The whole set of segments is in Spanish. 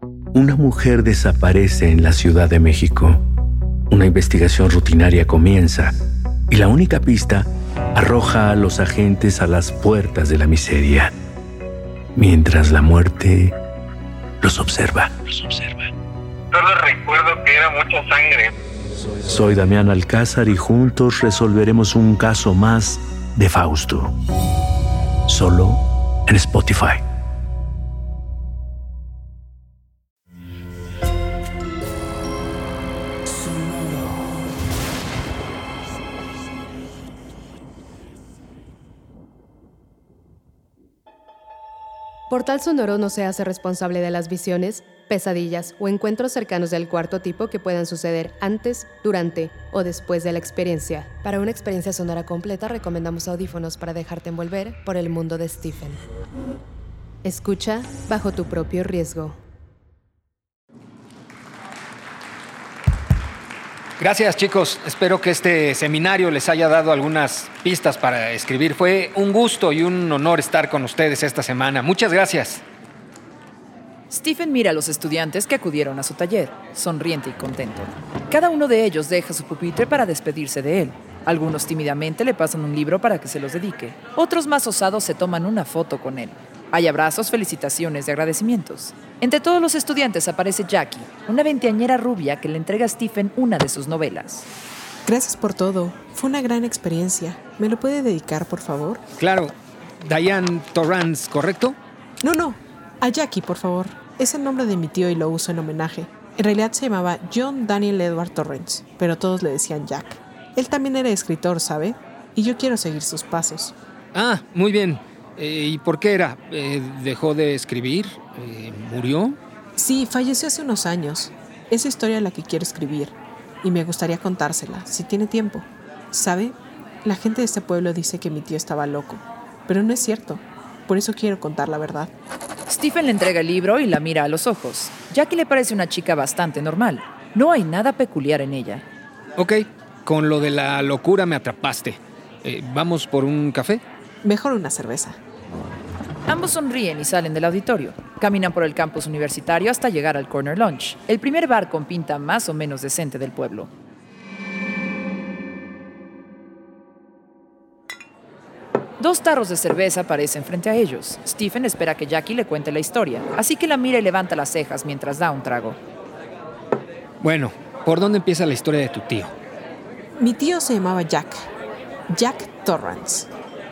Una mujer desaparece en la Ciudad de México. Una investigación rutinaria comienza y la única pista arroja a los agentes a las puertas de la miseria, mientras la muerte los observa. Los observa. Solo recuerdo que era mucha sangre. Soy Damián Alcázar y juntos resolveremos un caso más de Fausto. Solo en Spotify. Portal Sonoro no se hace responsable de las visiones, pesadillas o encuentros cercanos del cuarto tipo que puedan suceder antes, durante o después de la experiencia. Para una experiencia sonora completa recomendamos audífonos para dejarte envolver por el mundo de Stephen. Escucha bajo tu propio riesgo. Gracias chicos, espero que este seminario les haya dado algunas pistas para escribir. Fue un gusto y un honor estar con ustedes esta semana. Muchas gracias. Stephen mira a los estudiantes que acudieron a su taller, sonriente y contento. Cada uno de ellos deja su pupitre para despedirse de él. Algunos tímidamente le pasan un libro para que se los dedique. Otros más osados se toman una foto con él. Hay abrazos, felicitaciones y agradecimientos. Entre todos los estudiantes aparece Jackie, una veinteañera rubia que le entrega a Stephen una de sus novelas. Gracias por todo. Fue una gran experiencia. ¿Me lo puede dedicar, por favor? Claro. Diane Torrance, ¿correcto? No, no. A Jackie, por favor. Es el nombre de mi tío y lo uso en homenaje. En realidad se llamaba John Daniel Edward Torrance, pero todos le decían Jack. Él también era escritor, ¿sabe? Y yo quiero seguir sus pasos. Ah, muy bien. Eh, ¿Y por qué era? Eh, ¿Dejó de escribir? Eh, ¿Murió? Sí, falleció hace unos años. Esa historia es la que quiero escribir y me gustaría contársela, si tiene tiempo. ¿Sabe? La gente de este pueblo dice que mi tío estaba loco, pero no es cierto. Por eso quiero contar la verdad. Stephen le entrega el libro y la mira a los ojos. Jackie le parece una chica bastante normal. No hay nada peculiar en ella. Ok, con lo de la locura me atrapaste. ¿Vamos por un café? Mejor una cerveza. Ambos sonríen y salen del auditorio. Caminan por el campus universitario hasta llegar al Corner Lunch, el primer bar con pinta más o menos decente del pueblo. Dos tarros de cerveza aparecen frente a ellos. Stephen espera que Jackie le cuente la historia, así que la mira y levanta las cejas mientras da un trago. Bueno, ¿por dónde empieza la historia de tu tío? Mi tío se llamaba Jack. Jack Torrance.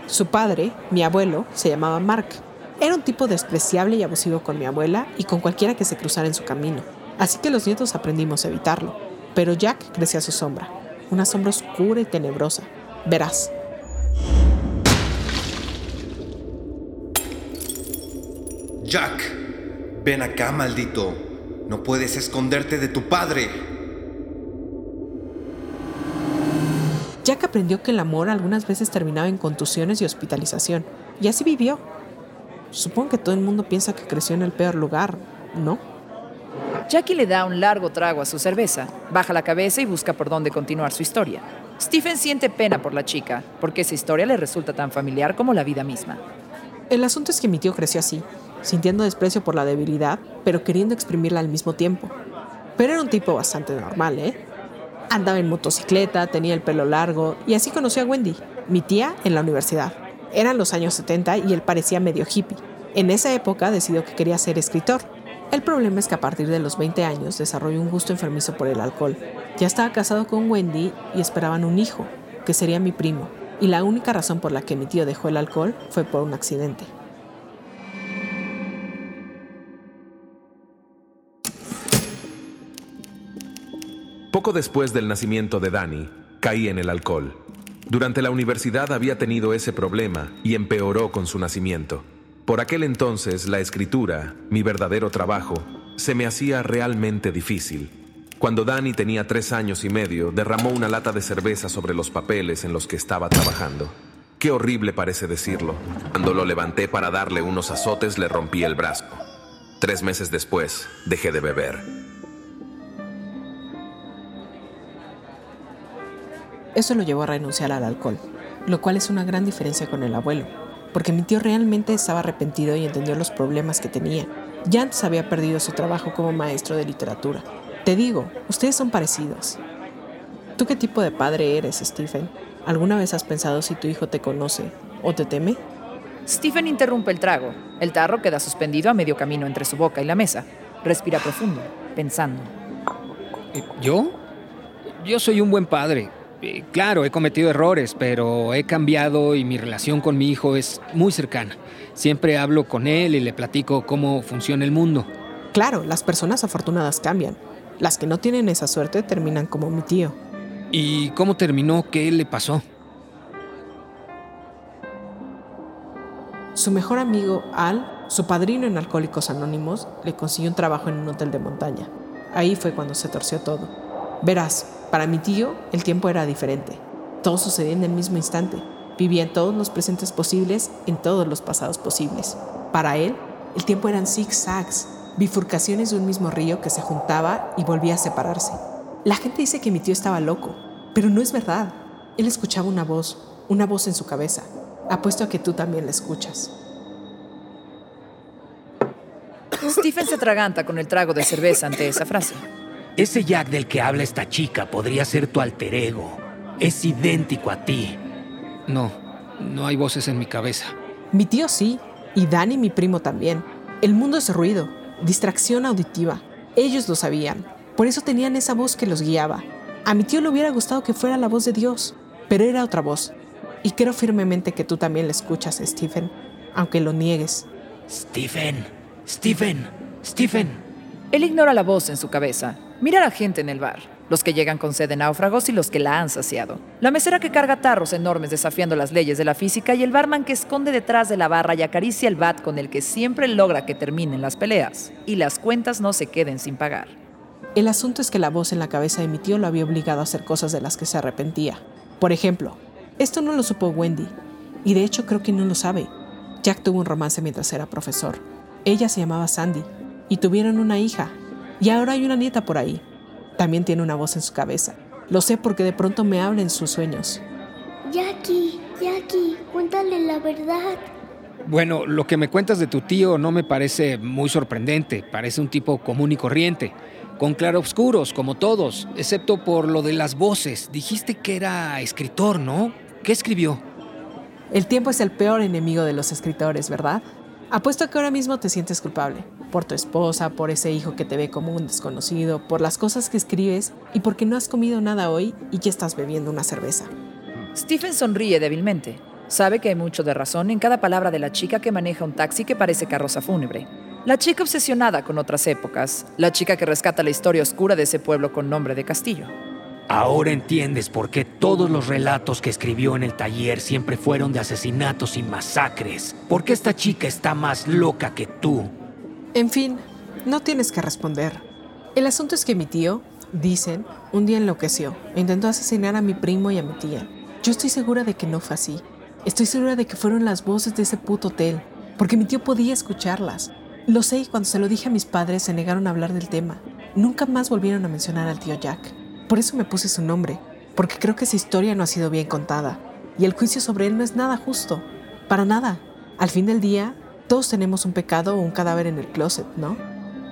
Su padre, mi abuelo, se llamaba Mark. Era un tipo despreciable y abusivo con mi abuela y con cualquiera que se cruzara en su camino. Así que los nietos aprendimos a evitarlo. Pero Jack crecía a su sombra, una sombra oscura y tenebrosa. Verás. Jack, ven acá, maldito. No puedes esconderte de tu padre. Jack aprendió que el amor algunas veces terminaba en contusiones y hospitalización. Y así vivió. Supongo que todo el mundo piensa que creció en el peor lugar, ¿no? Jackie le da un largo trago a su cerveza, baja la cabeza y busca por dónde continuar su historia. Stephen siente pena por la chica, porque esa historia le resulta tan familiar como la vida misma. El asunto es que mi tío creció así, sintiendo desprecio por la debilidad, pero queriendo exprimirla al mismo tiempo. Pero era un tipo bastante normal, ¿eh? Andaba en motocicleta, tenía el pelo largo y así conoció a Wendy, mi tía, en la universidad. Eran los años 70 y él parecía medio hippie. En esa época decidió que quería ser escritor. El problema es que a partir de los 20 años desarrolló un gusto enfermizo por el alcohol. Ya estaba casado con Wendy y esperaban un hijo, que sería mi primo. Y la única razón por la que mi tío dejó el alcohol fue por un accidente. Poco después del nacimiento de Danny, caí en el alcohol. Durante la universidad había tenido ese problema y empeoró con su nacimiento. Por aquel entonces la escritura, mi verdadero trabajo, se me hacía realmente difícil. Cuando Danny tenía tres años y medio, derramó una lata de cerveza sobre los papeles en los que estaba trabajando. Qué horrible parece decirlo. Cuando lo levanté para darle unos azotes, le rompí el brazo. Tres meses después, dejé de beber. Eso lo llevó a renunciar al alcohol, lo cual es una gran diferencia con el abuelo, porque mi tío realmente estaba arrepentido y entendió los problemas que tenía. Ya antes había perdido su trabajo como maestro de literatura. Te digo, ustedes son parecidos. ¿Tú qué tipo de padre eres, Stephen? ¿Alguna vez has pensado si tu hijo te conoce o te teme? Stephen interrumpe el trago. El tarro queda suspendido a medio camino entre su boca y la mesa. Respira profundo, pensando. ¿Yo? Yo soy un buen padre. Eh, claro, he cometido errores, pero he cambiado y mi relación con mi hijo es muy cercana. Siempre hablo con él y le platico cómo funciona el mundo. Claro, las personas afortunadas cambian. Las que no tienen esa suerte terminan como mi tío. ¿Y cómo terminó? ¿Qué le pasó? Su mejor amigo, Al, su padrino en Alcohólicos Anónimos, le consiguió un trabajo en un hotel de montaña. Ahí fue cuando se torció todo. Verás, para mi tío el tiempo era diferente. Todo sucedía en el mismo instante. Vivía en todos los presentes posibles, en todos los pasados posibles. Para él, el tiempo eran zigzags, bifurcaciones de un mismo río que se juntaba y volvía a separarse. La gente dice que mi tío estaba loco, pero no es verdad. Él escuchaba una voz, una voz en su cabeza. Apuesto a que tú también la escuchas. Stephen se atraganta con el trago de cerveza ante esa frase. Ese Jack del que habla esta chica podría ser tu alter ego. Es idéntico a ti. No, no hay voces en mi cabeza. Mi tío sí, y Danny mi primo también. El mundo es ruido, distracción auditiva. Ellos lo sabían, por eso tenían esa voz que los guiaba. A mi tío le hubiera gustado que fuera la voz de Dios, pero era otra voz. Y creo firmemente que tú también la escuchas, Stephen, aunque lo niegues. Stephen, Stephen, Stephen. Él ignora la voz en su cabeza. Mira a la gente en el bar, los que llegan con sed de náufragos y los que la han saciado. La mesera que carga tarros enormes desafiando las leyes de la física y el barman que esconde detrás de la barra y acaricia el bat con el que siempre logra que terminen las peleas y las cuentas no se queden sin pagar. El asunto es que la voz en la cabeza de mi tío lo había obligado a hacer cosas de las que se arrepentía. Por ejemplo, esto no lo supo Wendy, y de hecho creo que no lo sabe. Jack tuvo un romance mientras era profesor. Ella se llamaba Sandy, y tuvieron una hija, y ahora hay una nieta por ahí. También tiene una voz en su cabeza. Lo sé porque de pronto me habla en sus sueños. Jackie, Jackie, cuéntale la verdad. Bueno, lo que me cuentas de tu tío no me parece muy sorprendente. Parece un tipo común y corriente, con claroscuros, como todos, excepto por lo de las voces. Dijiste que era escritor, ¿no? ¿Qué escribió? El tiempo es el peor enemigo de los escritores, ¿verdad? Apuesto que ahora mismo te sientes culpable. Por tu esposa, por ese hijo que te ve como un desconocido, por las cosas que escribes y porque no has comido nada hoy y que estás bebiendo una cerveza. Stephen sonríe débilmente. Sabe que hay mucho de razón en cada palabra de la chica que maneja un taxi que parece carroza fúnebre. La chica obsesionada con otras épocas, la chica que rescata la historia oscura de ese pueblo con nombre de castillo. Ahora entiendes por qué todos los relatos que escribió en el taller siempre fueron de asesinatos y masacres. Porque esta chica está más loca que tú. En fin, no tienes que responder. El asunto es que mi tío, dicen, un día enloqueció intentó asesinar a mi primo y a mi tía. Yo estoy segura de que no fue así. Estoy segura de que fueron las voces de ese puto hotel, porque mi tío podía escucharlas. Lo sé y cuando se lo dije a mis padres se negaron a hablar del tema. Nunca más volvieron a mencionar al tío Jack. Por eso me puse su nombre, porque creo que esa historia no ha sido bien contada. Y el juicio sobre él no es nada justo. Para nada. Al fin del día, todos tenemos un pecado o un cadáver en el closet, ¿no?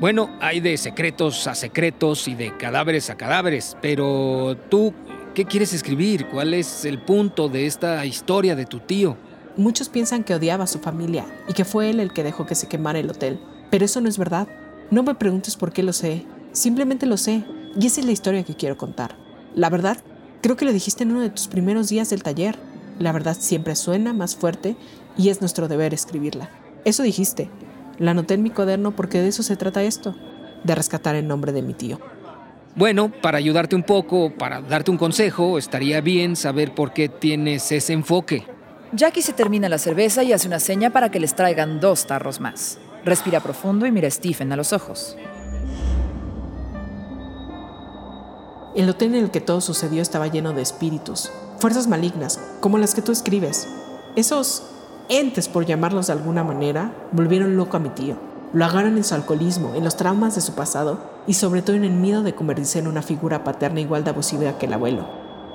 Bueno, hay de secretos a secretos y de cadáveres a cadáveres, pero tú, ¿qué quieres escribir? ¿Cuál es el punto de esta historia de tu tío? Muchos piensan que odiaba a su familia y que fue él el que dejó que se quemara el hotel, pero eso no es verdad. No me preguntes por qué lo sé, simplemente lo sé, y esa es la historia que quiero contar. La verdad, creo que lo dijiste en uno de tus primeros días del taller. La verdad siempre suena más fuerte y es nuestro deber escribirla. Eso dijiste. La anoté en mi cuaderno porque de eso se trata esto, de rescatar el nombre de mi tío. Bueno, para ayudarte un poco, para darte un consejo, estaría bien saber por qué tienes ese enfoque. Jackie se termina la cerveza y hace una seña para que les traigan dos tarros más. Respira profundo y mira a Stephen a los ojos. El hotel en el que todo sucedió estaba lleno de espíritus, fuerzas malignas, como las que tú escribes. Esos entes, por llamarlos de alguna manera, volvieron loco a mi tío. Lo agarran en su alcoholismo, en los traumas de su pasado y sobre todo en el miedo de convertirse en una figura paterna igual de abusiva que el abuelo.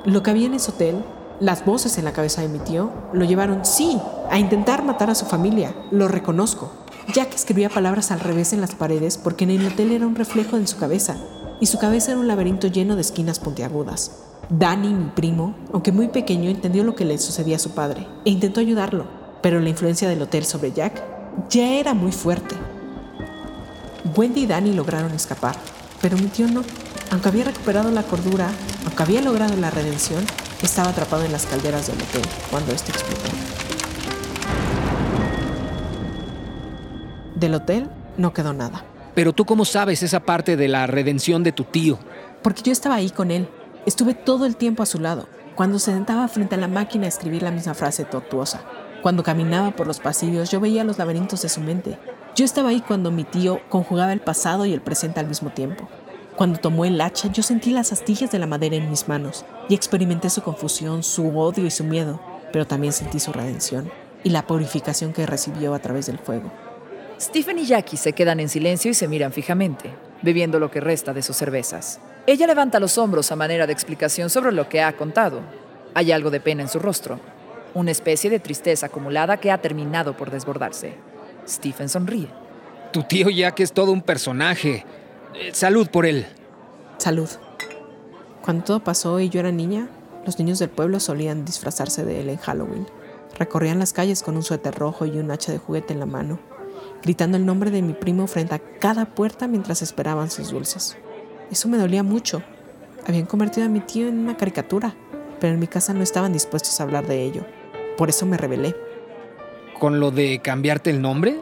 Lo que había en ese hotel, las voces en la cabeza de mi tío, lo llevaron, sí, a intentar matar a su familia. Lo reconozco. Jack escribía palabras al revés en las paredes porque en el hotel era un reflejo en su cabeza, y su cabeza era un laberinto lleno de esquinas puntiagudas. Danny, mi primo, aunque muy pequeño, entendió lo que le sucedía a su padre e intentó ayudarlo, pero la influencia del hotel sobre Jack ya era muy fuerte. Wendy y Danny lograron escapar, pero mi tío no. Aunque había recuperado la cordura, aunque había logrado la redención, estaba atrapado en las calderas del hotel cuando este explotó. Del hotel no quedó nada. Pero tú cómo sabes esa parte de la redención de tu tío? Porque yo estaba ahí con él. Estuve todo el tiempo a su lado. Cuando se sentaba frente a la máquina a escribir la misma frase tortuosa. Cuando caminaba por los pasillos, yo veía los laberintos de su mente. Yo estaba ahí cuando mi tío conjugaba el pasado y el presente al mismo tiempo. Cuando tomó el hacha, yo sentí las astillas de la madera en mis manos y experimenté su confusión, su odio y su miedo, pero también sentí su redención y la purificación que recibió a través del fuego. Stephen y Jackie se quedan en silencio y se miran fijamente, bebiendo lo que resta de sus cervezas. Ella levanta los hombros a manera de explicación sobre lo que ha contado. Hay algo de pena en su rostro, una especie de tristeza acumulada que ha terminado por desbordarse. Stephen sonríe. Tu tío Jack es todo un personaje. Eh, salud por él. Salud. Cuando todo pasó y yo era niña, los niños del pueblo solían disfrazarse de él en Halloween. Recorrían las calles con un suéter rojo y un hacha de juguete en la mano gritando el nombre de mi primo frente a cada puerta mientras esperaban sus dulces. Eso me dolía mucho. Habían convertido a mi tío en una caricatura, pero en mi casa no estaban dispuestos a hablar de ello. Por eso me rebelé. ¿Con lo de cambiarte el nombre?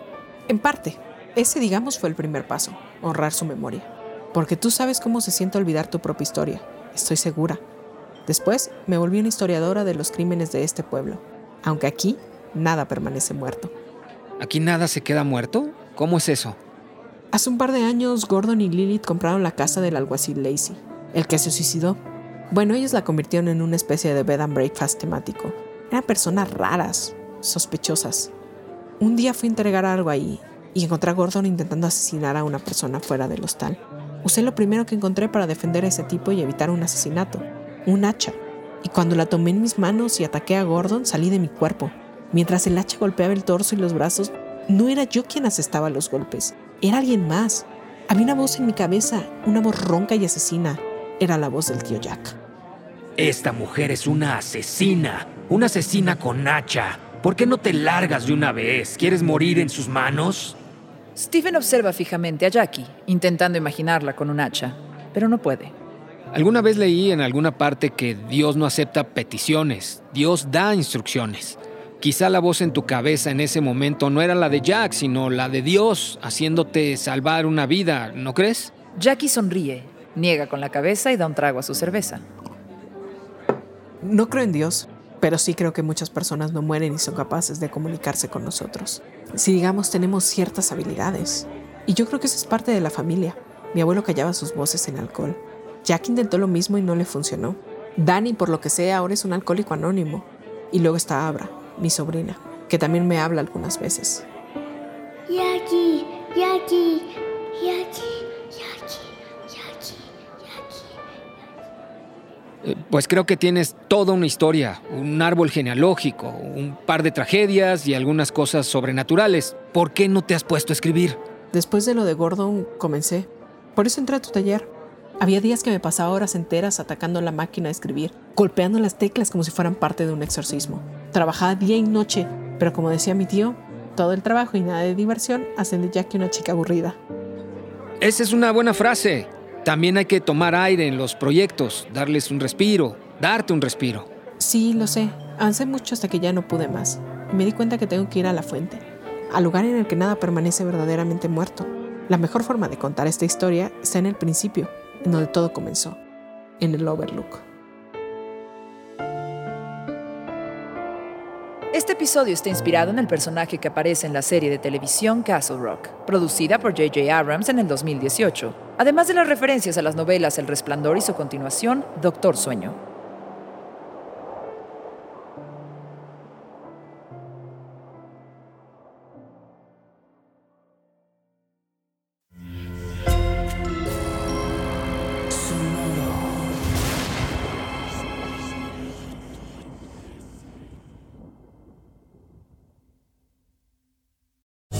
En parte. Ese, digamos, fue el primer paso, honrar su memoria. Porque tú sabes cómo se siente olvidar tu propia historia, estoy segura. Después me volví una historiadora de los crímenes de este pueblo, aunque aquí nada permanece muerto. ¿Aquí nada se queda muerto? ¿Cómo es eso? Hace un par de años, Gordon y Lilith compraron la casa del alguacil Lacey, el que se suicidó. Bueno, ellos la convirtieron en una especie de bed and breakfast temático. Eran personas raras, sospechosas. Un día fui a entregar algo ahí y encontré a Gordon intentando asesinar a una persona fuera del hostal. Usé lo primero que encontré para defender a ese tipo y evitar un asesinato, un hacha. Y cuando la tomé en mis manos y ataqué a Gordon, salí de mi cuerpo. Mientras el hacha golpeaba el torso y los brazos, no era yo quien asestaba los golpes, era alguien más. Había una voz en mi cabeza, una voz ronca y asesina. Era la voz del tío Jack. Esta mujer es una asesina, una asesina con hacha. ¿Por qué no te largas de una vez? ¿Quieres morir en sus manos? Stephen observa fijamente a Jackie, intentando imaginarla con un hacha, pero no puede. Alguna vez leí en alguna parte que Dios no acepta peticiones, Dios da instrucciones. Quizá la voz en tu cabeza en ese momento no era la de Jack, sino la de Dios, haciéndote salvar una vida, ¿no crees? Jackie sonríe, niega con la cabeza y da un trago a su cerveza. No creo en Dios, pero sí creo que muchas personas no mueren y son capaces de comunicarse con nosotros. Si digamos tenemos ciertas habilidades. Y yo creo que eso es parte de la familia. Mi abuelo callaba sus voces en alcohol. Jack intentó lo mismo y no le funcionó. Danny, por lo que sea, ahora es un alcohólico anónimo. Y luego está Abra, mi sobrina, que también me habla algunas veces. Yaki, Yaki, Yaki, Yaki, Yaki, Yaki. Pues creo que tienes toda una historia, un árbol genealógico, un par de tragedias y algunas cosas sobrenaturales. ¿Por qué no te has puesto a escribir? Después de lo de Gordon, comencé. Por eso entré a tu taller. Había días que me pasaba horas enteras atacando la máquina de escribir, golpeando las teclas como si fueran parte de un exorcismo. Trabajaba día y noche, pero como decía mi tío, todo el trabajo y nada de diversión hacen de Jackie una chica aburrida. Esa es una buena frase. También hay que tomar aire en los proyectos, darles un respiro, darte un respiro. Sí, lo sé. Avancé mucho hasta que ya no pude más. Y me di cuenta que tengo que ir a la fuente, al lugar en el que nada permanece verdaderamente muerto. La mejor forma de contar esta historia está en el principio, en donde todo comenzó, en el Overlook. Este episodio está inspirado en el personaje que aparece en la serie de televisión Castle Rock, producida por J.J. Abrams en el 2018, además de las referencias a las novelas El Resplandor y su continuación, Doctor Sueño.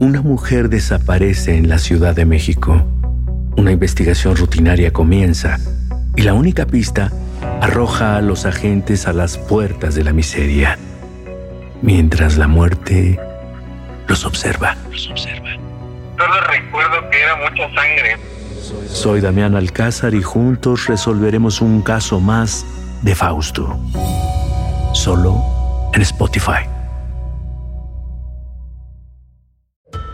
Una mujer desaparece en la Ciudad de México. Una investigación rutinaria comienza y la única pista arroja a los agentes a las puertas de la miseria, mientras la muerte los observa. Los observa. Solo recuerdo que era mucha sangre. Soy Damián Alcázar y juntos resolveremos un caso más de Fausto. Solo en Spotify.